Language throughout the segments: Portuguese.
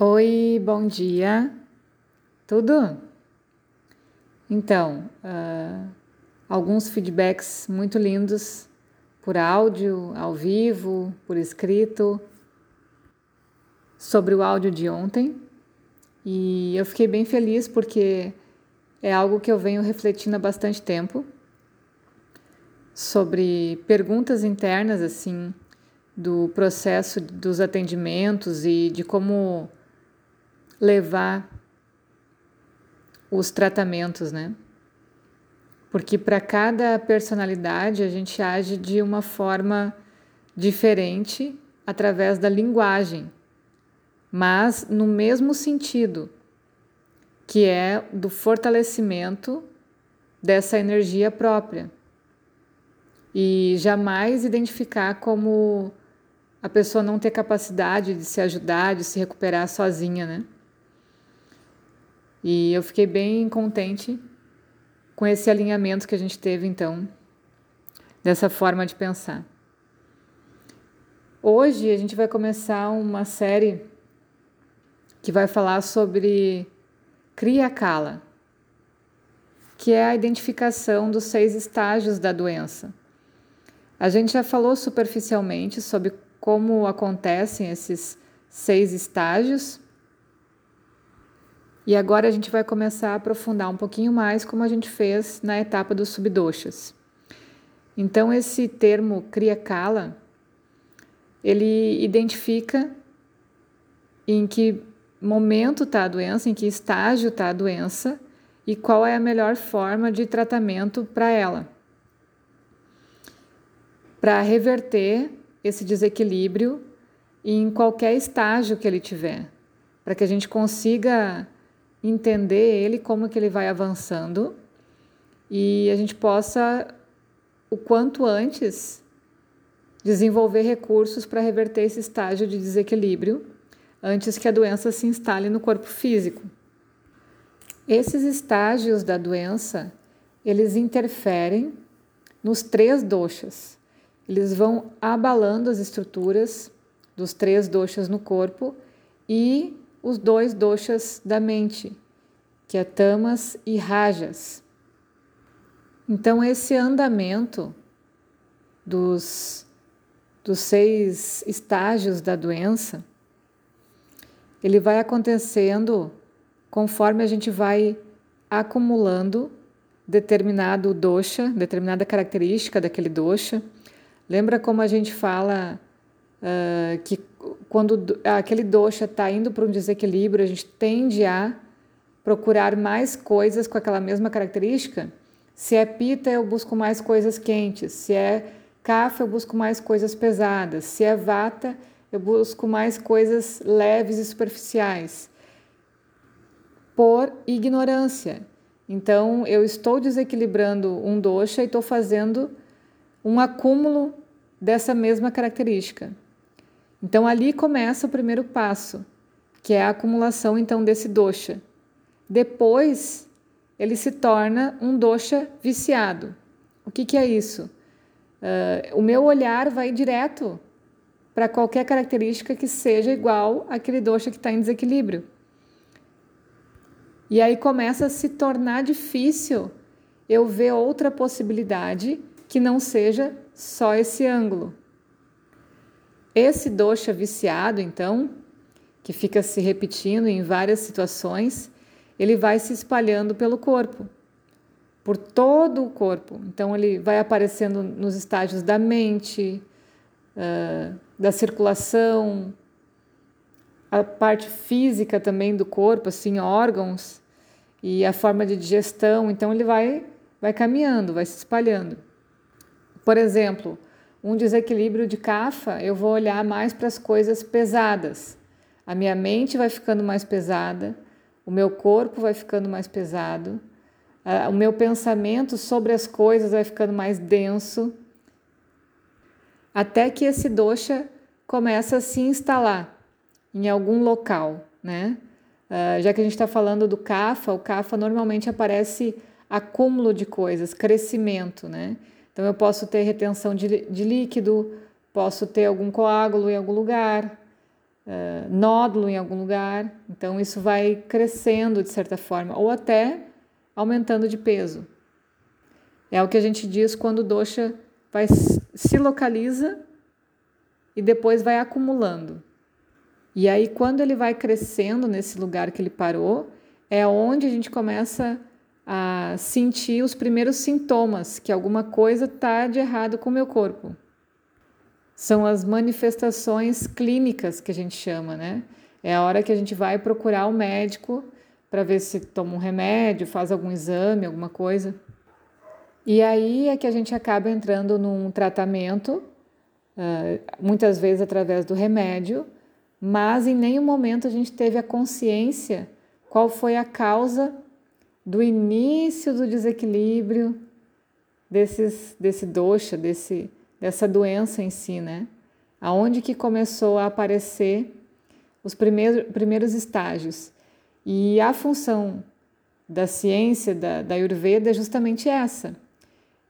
Oi, bom dia. Tudo? Então, uh, alguns feedbacks muito lindos por áudio, ao vivo, por escrito, sobre o áudio de ontem. E eu fiquei bem feliz porque é algo que eu venho refletindo há bastante tempo sobre perguntas internas assim do processo dos atendimentos e de como levar os tratamentos, né? Porque para cada personalidade a gente age de uma forma diferente através da linguagem, mas no mesmo sentido, que é do fortalecimento dessa energia própria. E jamais identificar como a pessoa não ter capacidade de se ajudar, de se recuperar sozinha, né? E eu fiquei bem contente com esse alinhamento que a gente teve então, dessa forma de pensar. Hoje a gente vai começar uma série que vai falar sobre Kriya Kala, que é a identificação dos seis estágios da doença. A gente já falou superficialmente sobre como acontecem esses seis estágios e agora a gente vai começar a aprofundar um pouquinho mais, como a gente fez na etapa dos subdoshas. Então, esse termo Kriyakala, ele identifica em que momento está a doença, em que estágio está a doença e qual é a melhor forma de tratamento para ela. Para reverter esse desequilíbrio em qualquer estágio que ele tiver, para que a gente consiga entender ele, como que ele vai avançando e a gente possa, o quanto antes, desenvolver recursos para reverter esse estágio de desequilíbrio antes que a doença se instale no corpo físico. Esses estágios da doença, eles interferem nos três doshas. Eles vão abalando as estruturas dos três doshas no corpo e os dois doshas da mente, que é tamas e rajas. Então, esse andamento dos, dos seis estágios da doença, ele vai acontecendo conforme a gente vai acumulando determinado dosha, determinada característica daquele dosha. Lembra como a gente fala uh, que quando aquele dosha está indo para um desequilíbrio, a gente tende a procurar mais coisas com aquela mesma característica. Se é pita, eu busco mais coisas quentes. Se é kafa, eu busco mais coisas pesadas. Se é vata, eu busco mais coisas leves e superficiais. Por ignorância. Então, eu estou desequilibrando um dosha e estou fazendo um acúmulo dessa mesma característica. Então ali começa o primeiro passo, que é a acumulação então desse dosha. Depois ele se torna um dosha viciado. O que, que é isso? Uh, o meu olhar vai direto para qualquer característica que seja igual àquele dosha que está em desequilíbrio. E aí começa a se tornar difícil eu ver outra possibilidade que não seja só esse ângulo. Esse dosha viciado, então, que fica se repetindo em várias situações, ele vai se espalhando pelo corpo, por todo o corpo. Então, ele vai aparecendo nos estágios da mente, uh, da circulação, a parte física também do corpo, assim, órgãos e a forma de digestão. Então, ele vai, vai caminhando, vai se espalhando. Por exemplo, um desequilíbrio de cafa, eu vou olhar mais para as coisas pesadas. A minha mente vai ficando mais pesada, o meu corpo vai ficando mais pesado, o meu pensamento sobre as coisas vai ficando mais denso, até que esse dosha começa a se instalar em algum local, né? Uh, já que a gente está falando do CAFA, o CAFA normalmente aparece acúmulo de coisas, crescimento, né? Então, eu posso ter retenção de, de líquido, posso ter algum coágulo em algum lugar, uh, nódulo em algum lugar, então isso vai crescendo de certa forma, ou até aumentando de peso. É o que a gente diz quando o dosha vai, se localiza e depois vai acumulando. E aí, quando ele vai crescendo nesse lugar que ele parou, é onde a gente começa a sentir os primeiros sintomas que alguma coisa está de errado com o meu corpo. São as manifestações clínicas que a gente chama, né? É a hora que a gente vai procurar o médico para ver se toma um remédio, faz algum exame, alguma coisa. E aí é que a gente acaba entrando num tratamento, uh, muitas vezes através do remédio, mas em nenhum momento a gente teve a consciência qual foi a causa do início do desequilíbrio desses, desse dosha, desse, dessa doença em si, né? Aonde que começou a aparecer os primeiros, primeiros estágios. E a função da ciência, da, da Ayurveda, é justamente essa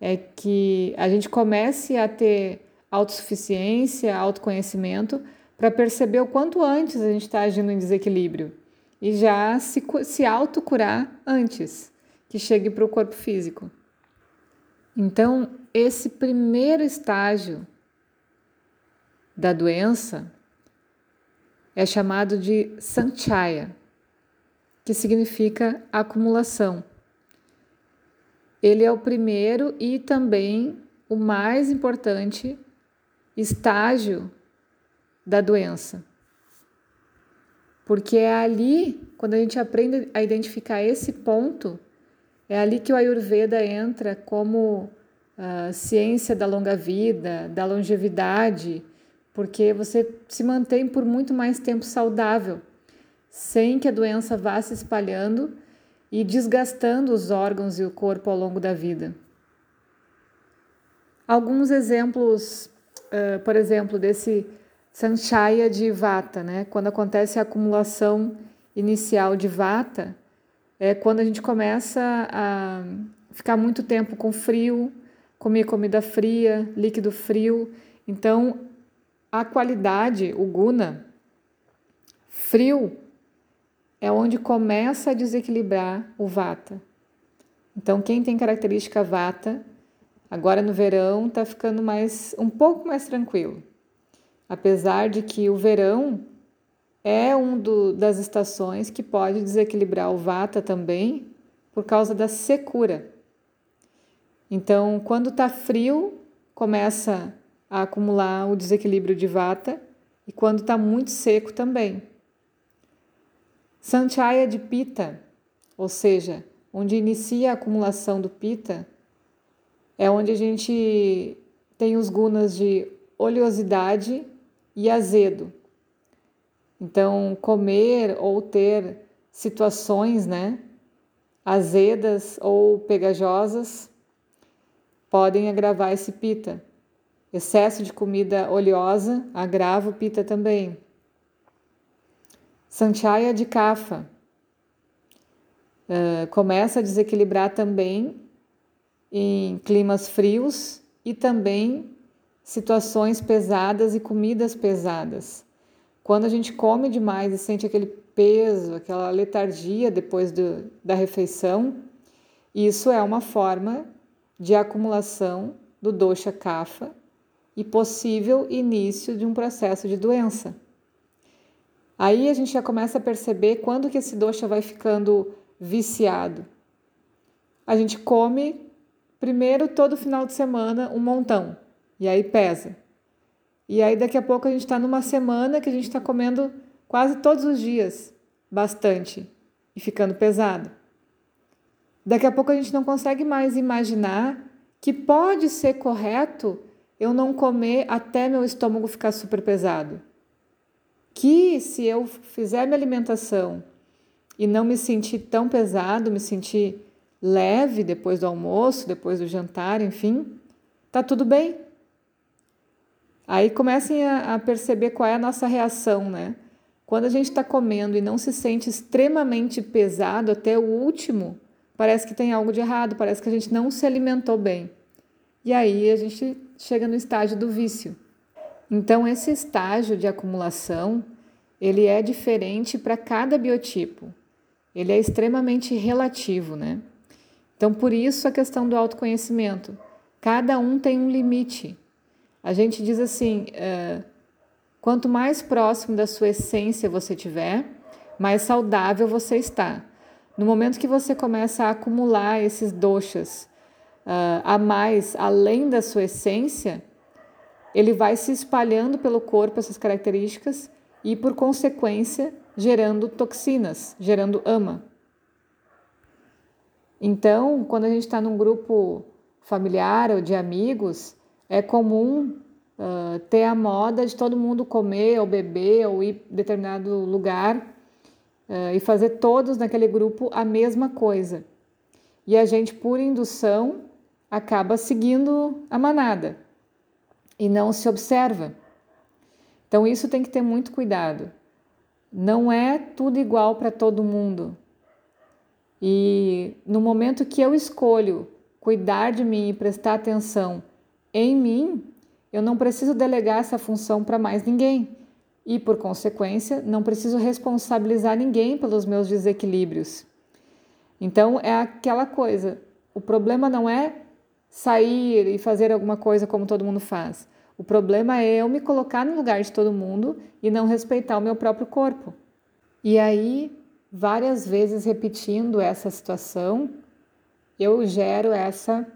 é que a gente comece a ter autossuficiência, autoconhecimento, para perceber o quanto antes a gente está agindo em desequilíbrio e já se, se autocurar antes que chegue para o corpo físico. Então, esse primeiro estágio da doença é chamado de sanchaya, que significa acumulação. Ele é o primeiro e também o mais importante estágio da doença. Porque é ali, quando a gente aprende a identificar esse ponto, é ali que o Ayurveda entra como a ciência da longa vida, da longevidade, porque você se mantém por muito mais tempo saudável, sem que a doença vá se espalhando e desgastando os órgãos e o corpo ao longo da vida. Alguns exemplos, uh, por exemplo, desse sanchaya de vata, né? Quando acontece a acumulação inicial de vata, é quando a gente começa a ficar muito tempo com frio, comer comida fria, líquido frio. Então, a qualidade, o guna, frio, é onde começa a desequilibrar o vata. Então, quem tem característica vata, agora no verão está ficando mais um pouco mais tranquilo. Apesar de que o verão é um das estações que pode desequilibrar o vata também por causa da secura. Então, quando está frio, começa a acumular o desequilíbrio de vata e quando está muito seco também. Sanchaya de Pita, ou seja, onde inicia a acumulação do Pita, é onde a gente tem os gunas de oleosidade e azedo. Então, comer ou ter situações, né, azedas ou pegajosas podem agravar esse pita. Excesso de comida oleosa agrava o pita também. Sanchaya de Kapha uh, começa a desequilibrar também em climas frios e também situações pesadas e comidas pesadas. Quando a gente come demais e sente aquele peso, aquela letargia depois do, da refeição, isso é uma forma de acumulação do dosha kapha e possível início de um processo de doença. Aí a gente já começa a perceber quando que esse dosha vai ficando viciado. A gente come primeiro todo final de semana um montão e aí pesa. E aí daqui a pouco a gente está numa semana que a gente está comendo quase todos os dias bastante e ficando pesado. Daqui a pouco a gente não consegue mais imaginar que pode ser correto eu não comer até meu estômago ficar super pesado que se eu fizer minha alimentação e não me sentir tão pesado, me sentir leve depois do almoço, depois do jantar, enfim, tá tudo bem. Aí comecem a, a perceber qual é a nossa reação, né? Quando a gente está comendo e não se sente extremamente pesado até o último, parece que tem algo de errado, parece que a gente não se alimentou bem. E aí a gente chega no estágio do vício. Então, esse estágio de acumulação ele é diferente para cada biotipo. Ele é extremamente relativo, né? Então, por isso a questão do autoconhecimento. Cada um tem um limite. A gente diz assim: uh, quanto mais próximo da sua essência você tiver, mais saudável você está. No momento que você começa a acumular esses doxas uh, a mais além da sua essência, ele vai se espalhando pelo corpo essas características e, por consequência, gerando toxinas, gerando ama. Então, quando a gente está num grupo familiar ou de amigos, é comum uh, ter a moda de todo mundo comer ou beber ou ir em determinado lugar uh, e fazer todos naquele grupo a mesma coisa. E a gente, por indução, acaba seguindo a manada e não se observa. Então, isso tem que ter muito cuidado. Não é tudo igual para todo mundo. E no momento que eu escolho cuidar de mim e prestar atenção em mim, eu não preciso delegar essa função para mais ninguém. E, por consequência, não preciso responsabilizar ninguém pelos meus desequilíbrios. Então, é aquela coisa: o problema não é sair e fazer alguma coisa como todo mundo faz. O problema é eu me colocar no lugar de todo mundo e não respeitar o meu próprio corpo. E aí, várias vezes repetindo essa situação, eu gero essa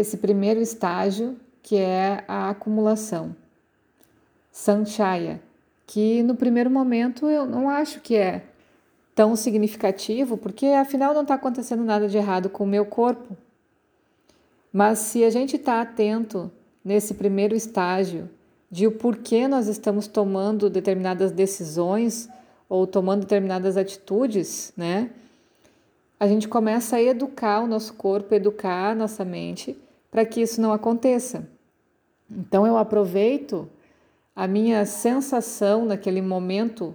esse primeiro estágio que é a acumulação. Sanchaya, que no primeiro momento eu não acho que é tão significativo, porque afinal não está acontecendo nada de errado com o meu corpo. Mas se a gente está atento nesse primeiro estágio de o porquê nós estamos tomando determinadas decisões ou tomando determinadas atitudes, né? A gente começa a educar o nosso corpo, educar a nossa mente para que isso não aconteça. Então eu aproveito a minha sensação naquele momento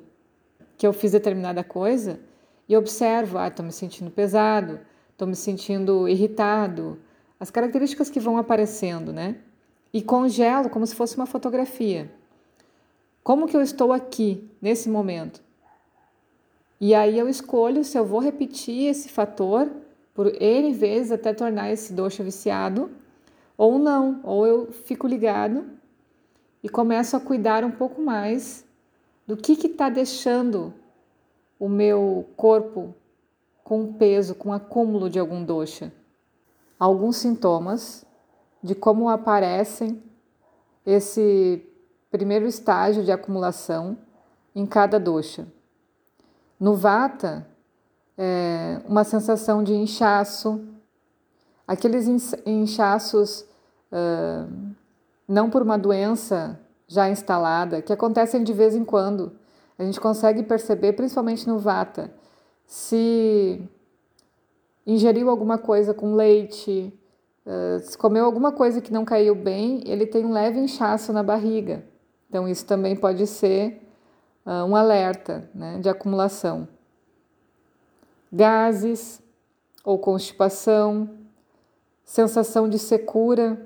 que eu fiz determinada coisa e observo, ah, estou me sentindo pesado, estou me sentindo irritado, as características que vão aparecendo, né? E congelo como se fosse uma fotografia. Como que eu estou aqui, nesse momento? E aí eu escolho se eu vou repetir esse fator por N vezes até tornar esse doxa viciado, ou não, ou eu fico ligado e começo a cuidar um pouco mais do que está deixando o meu corpo com peso, com acúmulo de algum doxa alguns sintomas de como aparecem esse primeiro estágio de acumulação em cada dosha. No vata, é uma sensação de inchaço, aqueles inchaços uh, não por uma doença já instalada, que acontecem de vez em quando. A gente consegue perceber, principalmente no vata, se ingeriu alguma coisa com leite, uh, se comeu alguma coisa que não caiu bem, ele tem um leve inchaço na barriga. Então, isso também pode ser uh, um alerta né, de acumulação. Gases ou constipação, sensação de secura,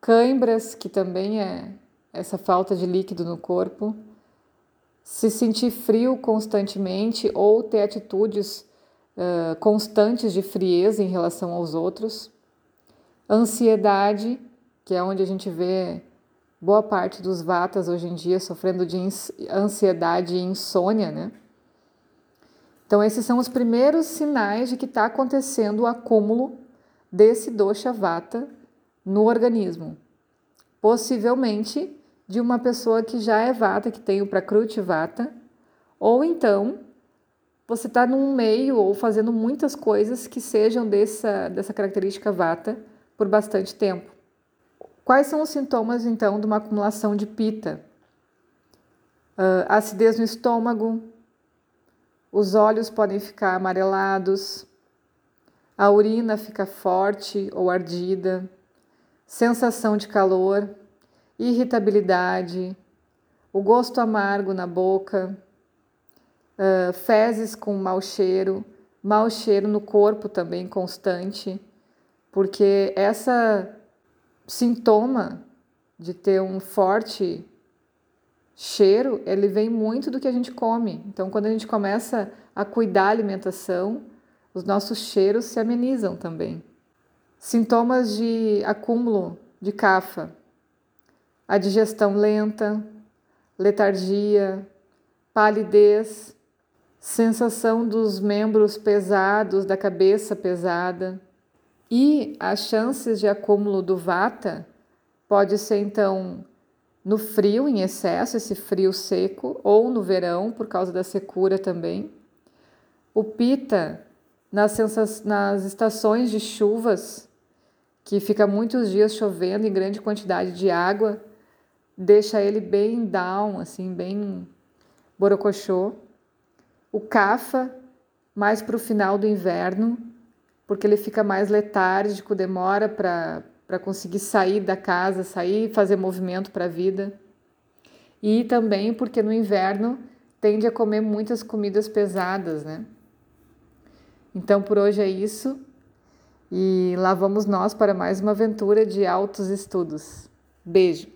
cãibras, que também é essa falta de líquido no corpo, se sentir frio constantemente ou ter atitudes uh, constantes de frieza em relação aos outros, ansiedade, que é onde a gente vê boa parte dos vatas hoje em dia sofrendo de ansiedade e insônia, né? Então, esses são os primeiros sinais de que está acontecendo o acúmulo desse dosha vata no organismo. Possivelmente de uma pessoa que já é vata, que tem o prakruti vata, ou então você está num meio ou fazendo muitas coisas que sejam dessa, dessa característica vata por bastante tempo. Quais são os sintomas, então, de uma acumulação de pita? Uh, acidez no estômago, os olhos podem ficar amarelados, a urina fica forte ou ardida, sensação de calor, irritabilidade, o gosto amargo na boca, fezes com mau cheiro, mau cheiro no corpo também constante, porque essa sintoma de ter um forte cheiro, ele vem muito do que a gente come. Então, quando a gente começa a cuidar da alimentação, os nossos cheiros se amenizam também. Sintomas de acúmulo de cafa: a digestão lenta, letargia, palidez, sensação dos membros pesados, da cabeça pesada. E as chances de acúmulo do vata pode ser então no frio em excesso, esse frio seco, ou no verão por causa da secura também. O pita nas, nas estações de chuvas, que fica muitos dias chovendo em grande quantidade de água, deixa ele bem down, assim, bem borocochô. O cafa, mais para o final do inverno, porque ele fica mais letárgico, demora para conseguir sair da casa, sair fazer movimento para a vida. E também porque no inverno tende a comer muitas comidas pesadas, né? Então por hoje é isso. E lá vamos nós para mais uma aventura de altos estudos. Beijo!